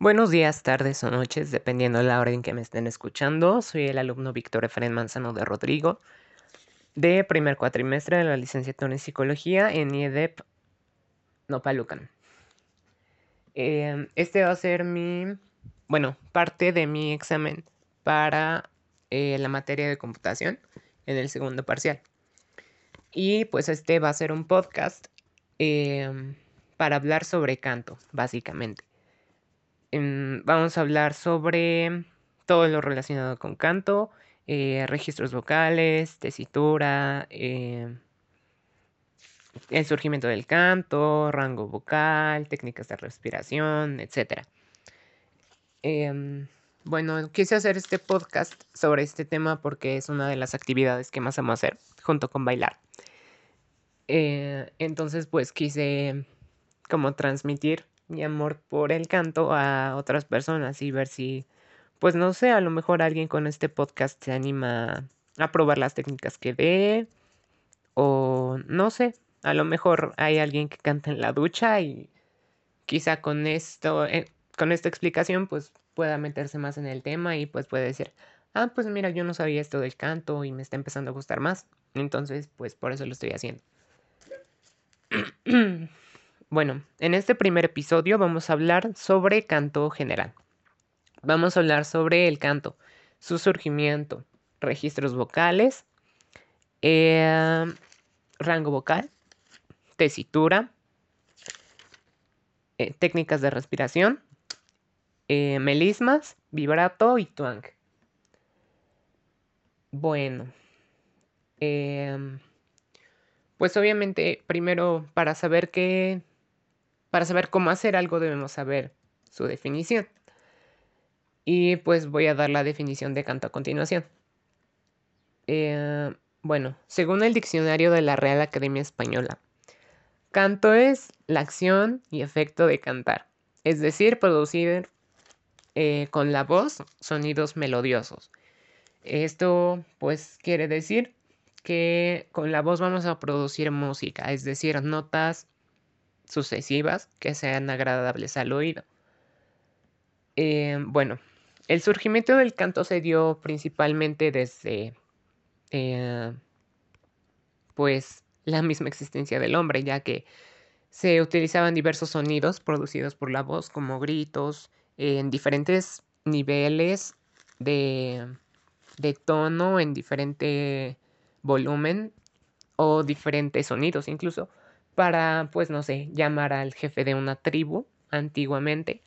Buenos días, tardes o noches, dependiendo de la hora en que me estén escuchando. Soy el alumno Víctor Efren Manzano de Rodrigo, de primer cuatrimestre de la licenciatura en Psicología en IEDEP Nopalucan. Eh, este va a ser mi, bueno, parte de mi examen para eh, la materia de computación en el segundo parcial. Y pues este va a ser un podcast eh, para hablar sobre canto, básicamente vamos a hablar sobre todo lo relacionado con canto, eh, registros vocales, tesitura, eh, el surgimiento del canto, rango vocal, técnicas de respiración, etc. Em, bueno, quise hacer este podcast sobre este tema porque es una de las actividades que más amo hacer, junto con bailar. Eh, entonces, pues quise como transmitir mi amor por el canto a otras personas y ver si, pues no sé, a lo mejor alguien con este podcast se anima a probar las técnicas que ve o no sé, a lo mejor hay alguien que canta en la ducha y quizá con esto, eh, con esta explicación pues pueda meterse más en el tema y pues puede decir, ah, pues mira, yo no sabía esto del canto y me está empezando a gustar más. Entonces, pues por eso lo estoy haciendo. Bueno, en este primer episodio vamos a hablar sobre canto general. Vamos a hablar sobre el canto, su surgimiento, registros vocales, eh, rango vocal, tesitura, eh, técnicas de respiración, eh, melismas, vibrato y twang. Bueno, pues obviamente primero para saber qué para saber cómo hacer algo debemos saber su definición. Y pues voy a dar la definición de canto a continuación. Eh, bueno, según el diccionario de la Real Academia Española, canto es la acción y efecto de cantar, es decir, producir eh, con la voz sonidos melodiosos. Esto pues quiere decir que con la voz vamos a producir música, es decir, notas sucesivas que sean agradables al oído. Eh, bueno, el surgimiento del canto se dio principalmente desde, eh, pues, la misma existencia del hombre, ya que se utilizaban diversos sonidos producidos por la voz, como gritos, en diferentes niveles de, de tono, en diferente volumen o diferentes sonidos incluso para, pues no sé, llamar al jefe de una tribu antiguamente,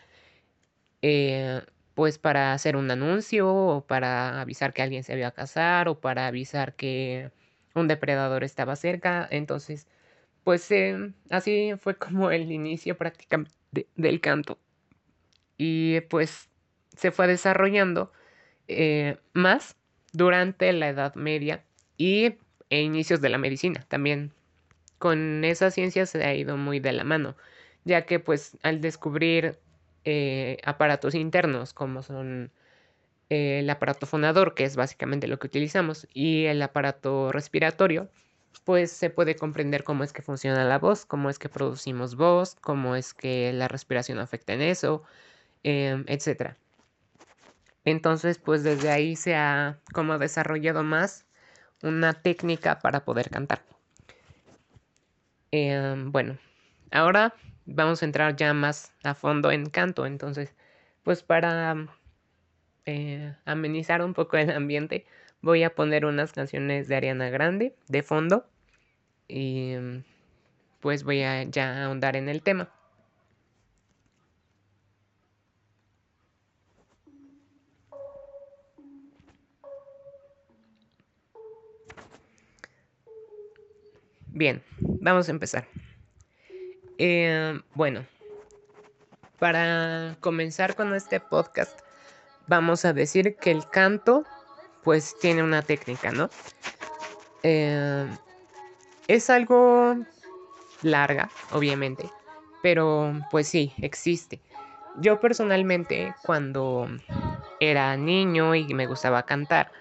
eh, pues para hacer un anuncio o para avisar que alguien se iba a casar o para avisar que un depredador estaba cerca. Entonces, pues eh, así fue como el inicio prácticamente del canto. Y pues se fue desarrollando eh, más durante la Edad Media y e inicios de la medicina. También con esa ciencia se ha ido muy de la mano, ya que pues al descubrir eh, aparatos internos como son eh, el aparato fonador, que es básicamente lo que utilizamos, y el aparato respiratorio, pues se puede comprender cómo es que funciona la voz, cómo es que producimos voz, cómo es que la respiración afecta en eso, eh, etc. Entonces, pues desde ahí se ha como desarrollado más una técnica para poder cantar. Em, bueno, ahora vamos a entrar ya más a fondo en canto. Entonces, pues para eh, amenizar un poco el ambiente, voy a poner unas canciones de Ariana Grande de fondo. Y pues voy a ya ahondar en el tema. Bien, vamos a empezar. Eh, bueno, para comenzar con este podcast, vamos a decir que el canto, pues tiene una técnica, ¿no? Eh, es algo larga, obviamente, pero pues sí, existe. Yo personalmente, cuando era niño y me gustaba cantar,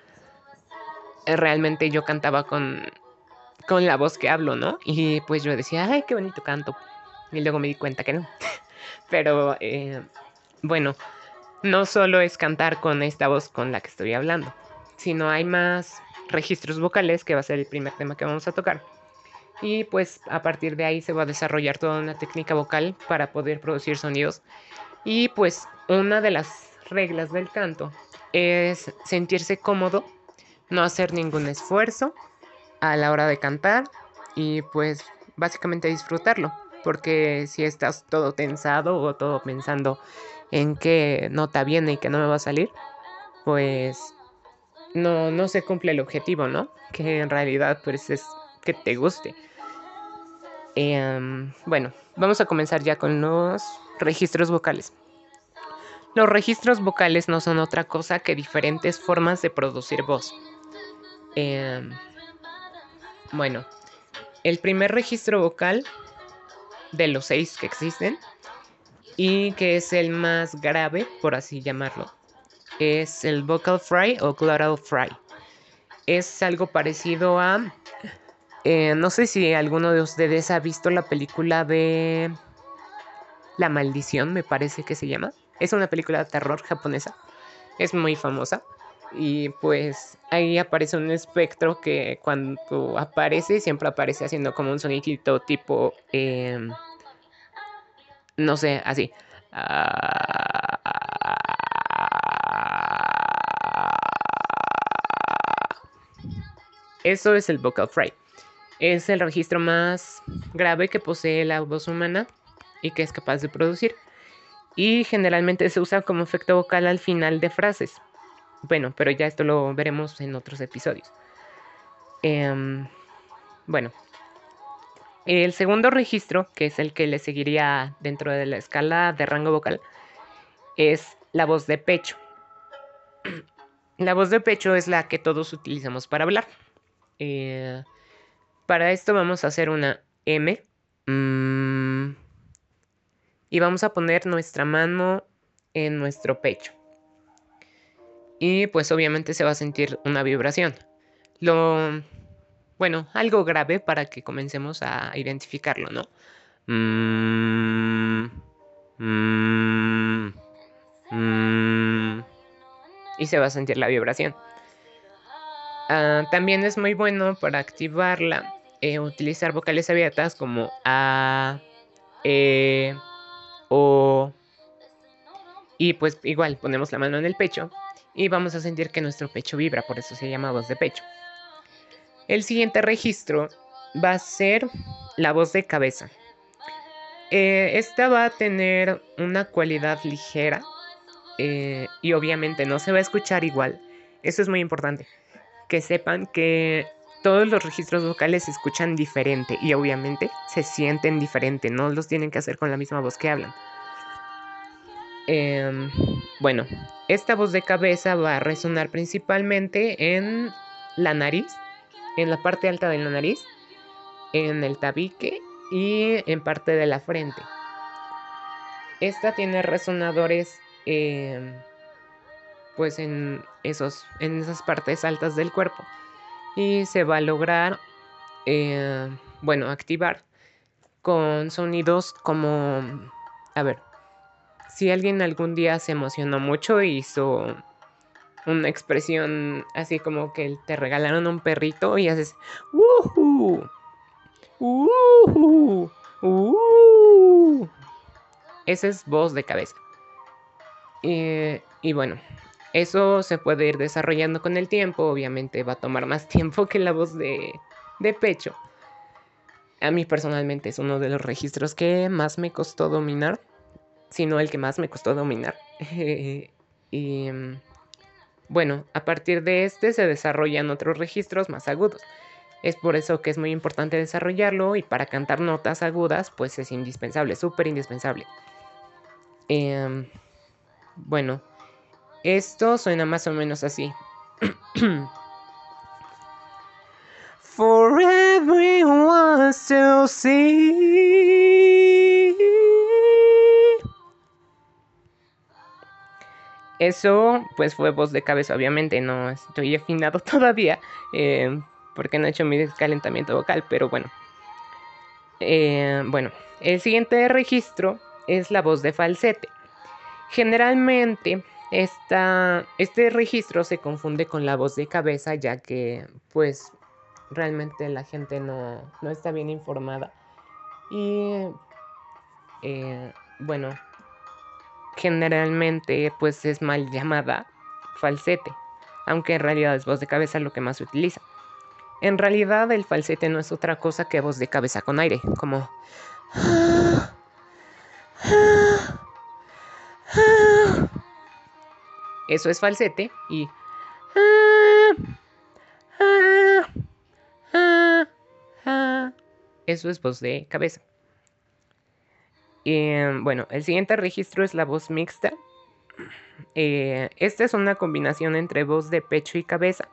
realmente yo cantaba con con la voz que hablo, ¿no? Y pues yo decía, ay, qué bonito canto. Y luego me di cuenta que no. Pero, eh, bueno, no solo es cantar con esta voz con la que estoy hablando, sino hay más registros vocales, que va a ser el primer tema que vamos a tocar. Y pues a partir de ahí se va a desarrollar toda una técnica vocal para poder producir sonidos. Y pues una de las reglas del canto es sentirse cómodo, no hacer ningún esfuerzo a la hora de cantar y pues básicamente disfrutarlo. Porque si estás todo tensado o todo pensando en qué nota viene y que no me va a salir, pues no, no se cumple el objetivo, ¿no? Que en realidad pues es que te guste. Em, bueno, vamos a comenzar ya con los registros vocales. Los registros vocales no son otra cosa que diferentes formas de producir voz. Em, bueno, el primer registro vocal de los seis que existen y que es el más grave, por así llamarlo, es el vocal fry o glottal fry. Es algo parecido a... Eh, no sé si alguno de ustedes ha visto la película de... La maldición, me parece que se llama. Es una película de terror japonesa. Es muy famosa. Y pues ahí aparece un espectro que cuando aparece siempre aparece haciendo como un sonidito tipo... Em, no sé, así. Eso es el vocal fry. Es el registro más grave que posee la voz humana y que es capaz de producir. Y generalmente se usa como efecto vocal al final de frases. Bueno, pero ya esto lo veremos en otros episodios. Em, bueno, el segundo registro, que es el que le seguiría dentro de la escala de rango vocal, es la voz de pecho. La voz de pecho es la que todos utilizamos para hablar. Eh, para esto vamos a hacer una M. Mm, y vamos a poner nuestra mano en nuestro pecho. Y pues obviamente se va a sentir una vibración. Lo bueno, algo grave para que comencemos a identificarlo, ¿no? Mm, mm, mm. y se va a sentir la vibración. Ah, también es muy bueno para activarla eh, utilizar vocales abiertas como A, E, O. Y pues igual ponemos la mano en el pecho y vamos a sentir que nuestro pecho vibra, por eso se llama voz de pecho. El siguiente registro va a ser la voz de cabeza. Eh, esta va a tener una cualidad ligera eh, y obviamente no se va a escuchar igual. Eso es muy importante. Que sepan que todos los registros vocales se escuchan diferente y obviamente se sienten diferente. No los tienen que hacer con la misma voz que hablan. Em, bueno, esta voz de cabeza va a resonar principalmente en la nariz en la parte alta de la nariz, en el tabique y en parte de la frente. Esta tiene resonadores em, pues en, esos, en esas partes altas del cuerpo y se va a lograr, em, bueno, activar con sonidos como, a ver, si alguien algún día se emocionó mucho y hizo una expresión así como que te regalaron un perrito y haces ¡Woohoo! ¡Woohoo! ¡Woohoo! Esa es voz de cabeza. y bueno, eso se puede ir desarrollando con el tiempo. Obviamente va a tomar más tiempo que la voz de pecho. A mí personalmente es uno de los registros que más me costó dominar. Si no el que más me costó dominar. y bueno, a partir de este se desarrollan otros registros más agudos. Es por eso que es muy importante desarrollarlo y para cantar notas agudas pues es indispensable, súper indispensable. Em, bueno, esto suena más o menos así. For everyone to see. Eso pues fue voz de cabeza, obviamente, no estoy afinado todavía eh, porque no he hecho mi calentamiento vocal, pero bueno. Eh, bueno, el siguiente registro es la voz de falsete. Generalmente este registro se confunde con la voz de cabeza ya que pues realmente la gente no, está bien informada. Y eh, bueno, generalmente pues es mal llamada falsete, aunque en realidad es voz de cabeza lo que más se utiliza. En realidad el falsete no es otra cosa que voz de cabeza con aire, como... Eso es falsete y... Eso es voz de cabeza. Y, bueno, el siguiente registro es la voz mixta. Eh, esta es una combinación entre voz de pecho y cabeza.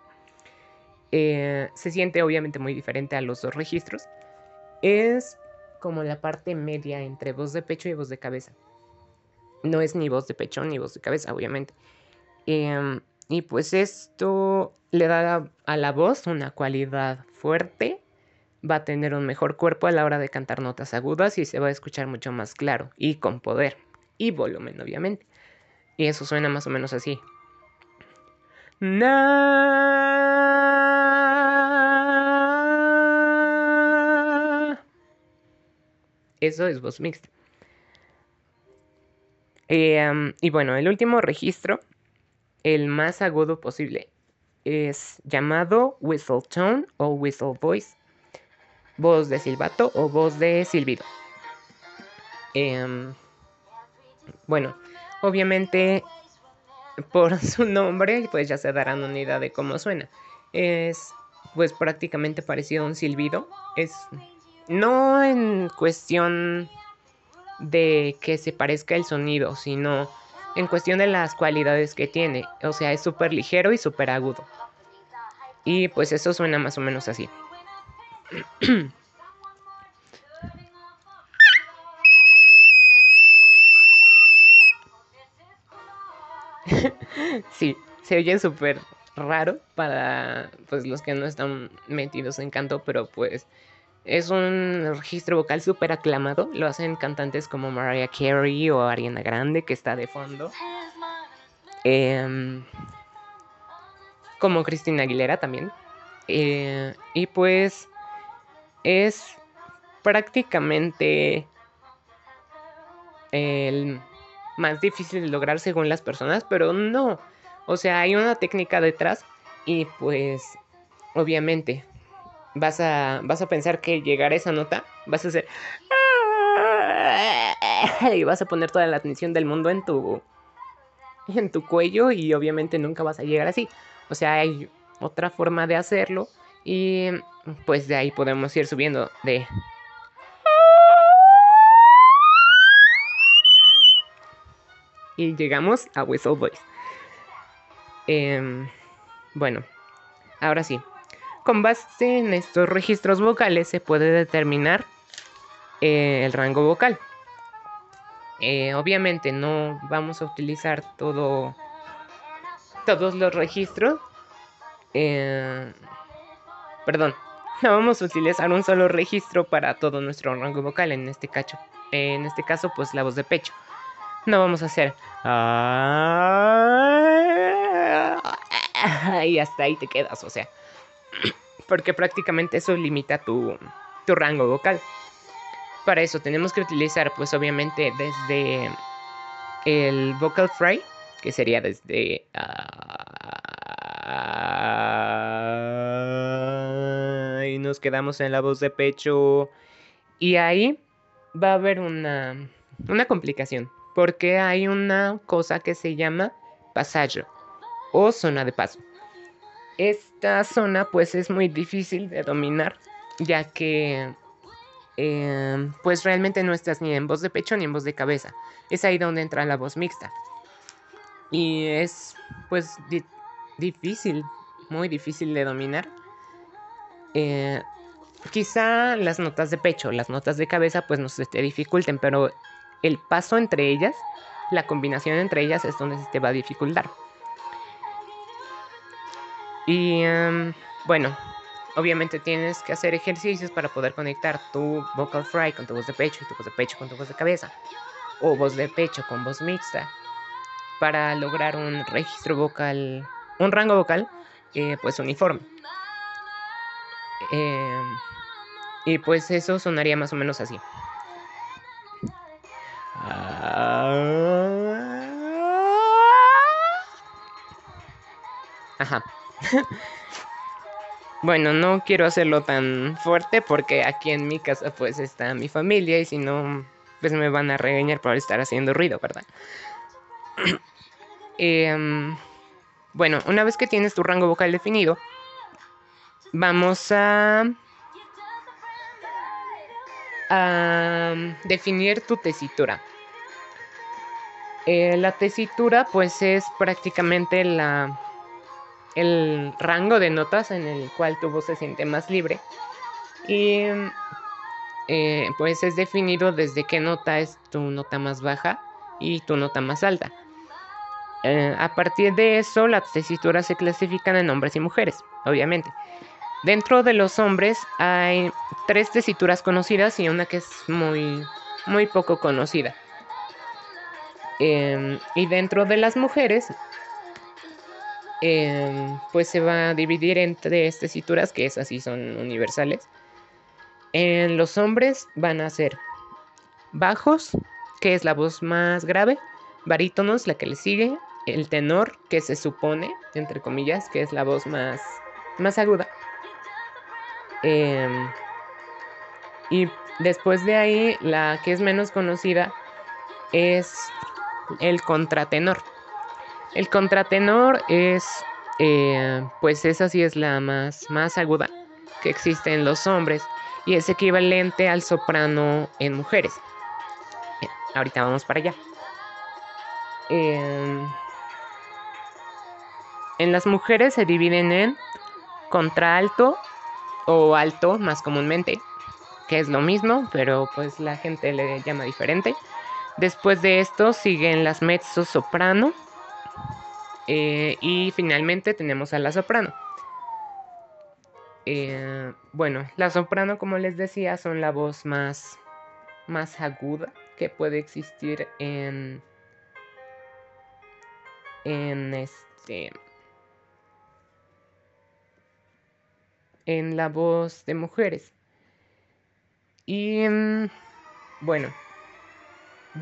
Eh, se siente obviamente muy diferente a los dos registros. Es como la parte media entre voz de pecho y voz de cabeza. No es ni voz de pecho ni voz de cabeza, obviamente. Em, y pues esto le da a la voz una cualidad fuerte va a tener un mejor cuerpo a la hora de cantar notas agudas y se va a escuchar mucho más claro y con poder y volumen obviamente. Y eso suena más o menos así. Eso es voz mixta. Em, y bueno, el último registro, el más agudo posible, es llamado whistle tone o whistle voice voz de silbato o voz de silbido. Em, bueno, obviamente por su nombre pues ya se darán una idea de cómo suena. Es pues prácticamente parecido a un silbido. Es no en cuestión de que se parezca el sonido, sino en cuestión de las cualidades que tiene. O sea, es súper ligero y súper agudo. Y pues eso suena más o menos así. sí, se oye súper raro para pues los que no están metidos en canto, pero pues es un registro vocal súper aclamado. Lo hacen cantantes como Mariah Carey o Ariana Grande, que está de fondo. Em, como Cristina Aguilera también. Eh, y pues es prácticamente el más difícil de lograr según las personas, pero no. O sea, hay una técnica detrás y pues obviamente vas a, vas a pensar que llegar a esa nota vas a hacer y vas a poner toda la atención del mundo en tu en tu cuello y obviamente nunca vas a llegar así. O sea, hay otra forma de hacerlo y pues de ahí podemos ir subiendo de... Y llegamos a Whistle Voice. Em, bueno, ahora sí. Con base en estos registros vocales se puede determinar eh, el rango vocal. Eh, obviamente no vamos a utilizar todo, todos los registros. Perdón, no vamos a utilizar un solo registro para todo nuestro rango vocal, en este, cacho, en este caso pues la voz de pecho. No vamos a hacer... Y hasta ahí te quedas, o sea. Porque prácticamente eso limita tu, tu rango vocal. Para eso tenemos que utilizar pues obviamente desde el vocal fry, que sería desde... y nos quedamos en la voz de pecho. Y ahí va a haber una, una complicación, porque hay una cosa que se llama pasaje o zona de paso. Esta zona pues es muy difícil de dominar, ya que eh, pues realmente no estás ni en voz de pecho ni en voz de cabeza. Es ahí donde entra la voz mixta. Y es pues difícil, muy difícil de dominar. Eh, quizá las notas de pecho, las notas de cabeza, pues nos te dificulten, pero el paso entre ellas, la combinación entre ellas es donde se te va a dificultar. Y em, bueno, obviamente tienes que hacer ejercicios para poder conectar tu vocal fry con tu voz de pecho y tu voz de pecho con tu voz de cabeza. O voz de pecho con voz mixta. para lograr un registro vocal, un rango vocal, eh, pues uniforme. Em, y pues eso sonaría más o menos así. Ajá. bueno, no quiero hacerlo tan fuerte porque aquí en mi casa pues está mi familia y si no pues me van a regañar por estar haciendo ruido, ¿verdad? Em, bueno, una vez que tienes tu rango vocal definido, vamos a, definir tu tesitura. Eh, la tesitura pues es prácticamente la, el rango de notas en el cual tu voz se siente más libre. Y eh, pues es definido desde qué nota es tu nota más baja y tu nota más alta. Eh, a partir de eso, las tesituras se clasifican en hombres y mujeres, obviamente. Dentro de los hombres hay tres tesituras conocidas y una que es muy, muy poco conocida. Em, y dentro de las mujeres, em, pues se va a dividir en tres tesituras, que esas sí son universales. En los hombres van a ser bajos, que es la voz más grave, barítonos, la que le sigue, el tenor, que se supone, entre comillas, que es la voz más, más aguda. Em, y después de ahí, la que es menos conocida es el contratenor. El contratenor es, eh, pues esa sí es la más, más aguda que existe en los hombres y es equivalente al soprano en mujeres. ahorita vamos para allá. Em, en las mujeres se dividen en contralto o alto más comúnmente, que es lo mismo, pero pues la gente le llama diferente. Después de esto siguen las mezzo soprano eh, y finalmente tenemos a la soprano. Eh, bueno, la soprano, como les decía, son la voz más, más aguda que puede existir en, en este en la voz de mujeres. Y mm, bueno,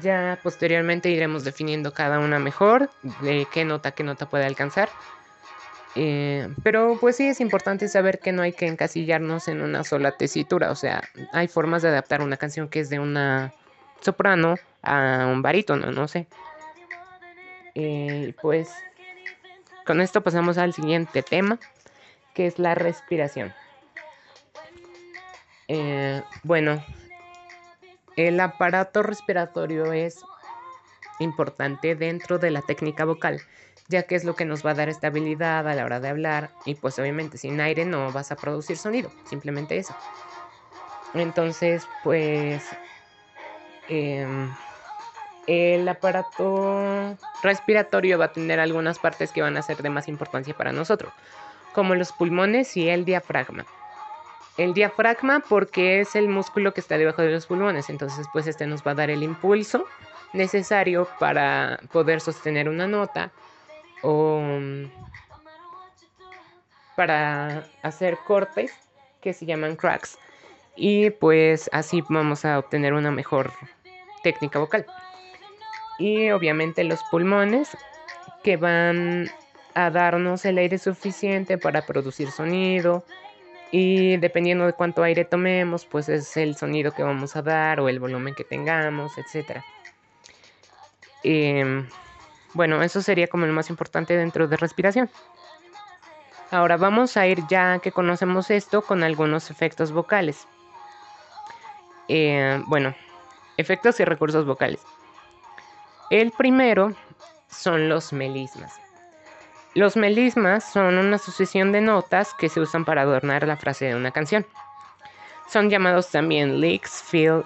ya posteriormente iremos definiendo cada una mejor, de qué nota, qué nota puede alcanzar. Eh, pero pues sí es importante saber que no hay que encasillarnos en una sola tesitura, o sea, hay formas de adaptar una canción que es de una soprano a un barítono, no sé. Eh, pues con esto pasamos al siguiente tema, que es la respiración. Eh, bueno, el aparato respiratorio es importante dentro de la técnica vocal, ya que es lo que nos va a dar estabilidad a la hora de hablar y pues obviamente sin aire no vas a producir sonido, simplemente eso. Entonces, pues em, el aparato respiratorio va a tener algunas partes que van a ser de más importancia para nosotros como los pulmones y el diafragma. El diafragma porque es el músculo que está debajo de los pulmones, entonces pues este nos va a dar el impulso necesario para poder sostener una nota o mm, para hacer cortes que se llaman cracks y pues así vamos a obtener una mejor técnica vocal. Y obviamente los pulmones que van a darnos el aire suficiente para producir sonido y dependiendo de cuánto aire tomemos, pues es el sonido que vamos a dar o el volumen que tengamos, etc. Em, bueno, eso sería como lo más importante dentro de respiración. Ahora vamos a ir ya que conocemos esto con algunos efectos vocales. Eh, bueno, efectos y recursos vocales. El primero son los melismas. Los melismas son una sucesión de notas que se usan para adornar la frase de una canción. Son llamados también licks, fills,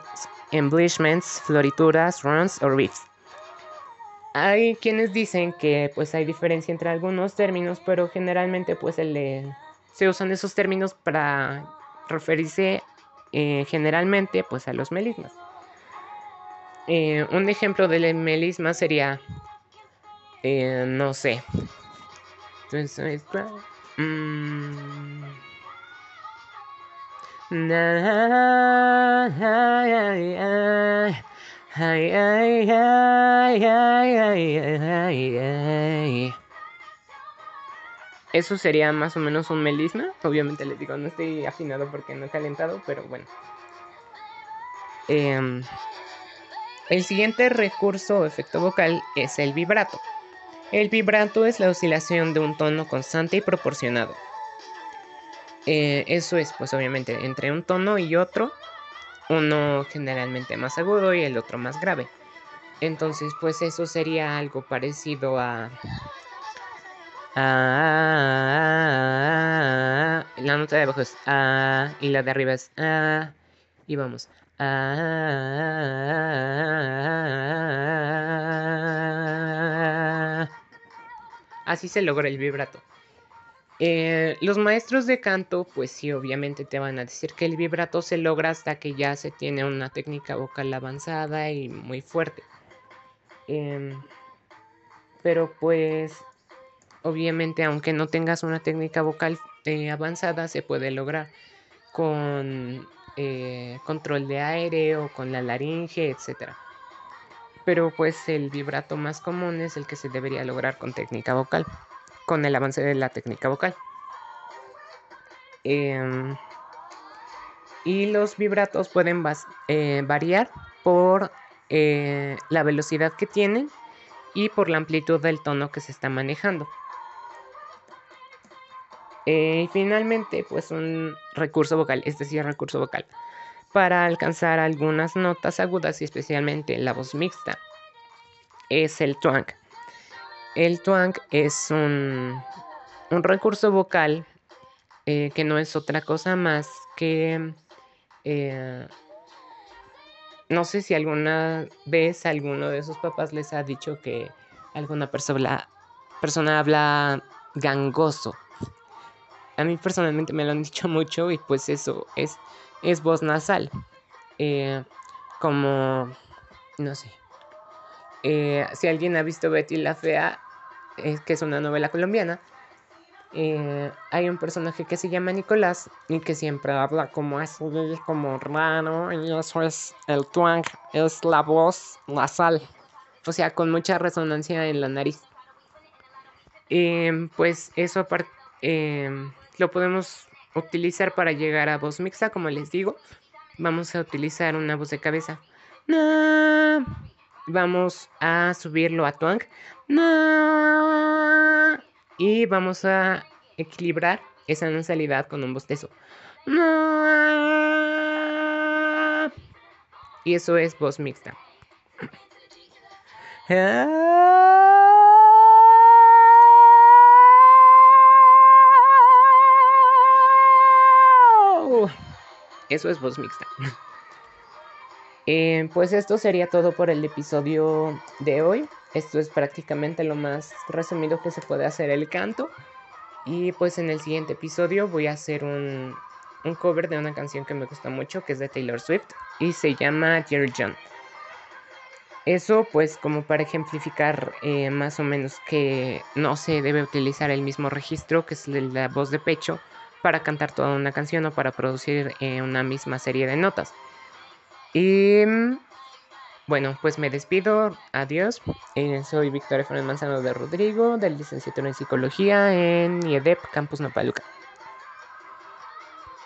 embellishments, florituras, runs o riffs. Hay quienes dicen que pues hay diferencia entre algunos términos, pero generalmente pues se usan esos términos para referirse eh, generalmente pues a los melismas. Eh, un ejemplo del melisma sería Eh, no sé. Eso sería más o menos un melisma. Obviamente les digo, no estoy afinado porque no he calentado, pero bueno. Em, el siguiente recurso o efecto vocal es el vibrato. El vibrato es la oscilación de un tono constante y proporcionado. Eh, eso es, pues obviamente, entre un tono y otro, uno generalmente más agudo y el otro más grave. Entonces, pues eso sería algo parecido a... a la nota de abajo es A y la de arriba es A. Y vamos. Así se logra el vibrato. Eh, los maestros de canto, pues sí, obviamente te van a decir que el vibrato se logra hasta que ya se tiene una técnica vocal avanzada y muy fuerte. Em, pero pues, obviamente, aunque no tengas una técnica vocal eh, avanzada, se puede lograr con eh, control de aire o con la laringe, etc. Pero pues el vibrato más común es el que se debería lograr con técnica vocal, con el avance de la técnica vocal. Em, y los vibratos pueden eh, variar por eh, la velocidad que tienen y por la amplitud del tono que se está manejando. Eh, y finalmente, pues un recurso vocal, es decir, recurso vocal, para alcanzar algunas notas agudas y especialmente la voz mixta, es el twang. El twang es un, un recurso vocal eh, que no es otra cosa más que... Eh, no sé si alguna vez alguno de sus papás les ha dicho que alguna persona, persona habla gangoso a mí personalmente me lo han dicho mucho y pues eso es, es voz nasal. Eh, como, no sé. Eh, si alguien ha visto Betty la Fea, es que es una novela colombiana, eh, hay un personaje que se llama Nicolás y que siempre habla como así, como raro, y eso es el twang, es la voz nasal, o sea, con mucha resonancia en la nariz. pues eso aparte lo podemos utilizar para llegar a voz mixta, como les digo. Vamos a utilizar una voz de cabeza. Vamos a subirlo a twang. Y vamos a equilibrar esa nasalidad con un bostezo. Y eso es voz mixta. Eso es voz mixta. Eh, pues esto sería todo por el episodio de hoy. Esto es prácticamente lo más resumido que se puede hacer el canto. Y pues en el siguiente episodio voy a hacer un, cover de una canción que me gusta mucho, que es de Taylor Swift, y se llama Dear John. Eso pues como para ejemplificar eh, más o menos que no se debe utilizar el mismo registro que es la voz de pecho para cantar toda una canción o para producir eh, una misma serie de notas. Y mm, bueno, pues me despido. Adiós. Eh, soy Víctor Efraín Manzano de Rodrigo, del licenciatura en Psicología en IEDEP, Campus Nopaluca.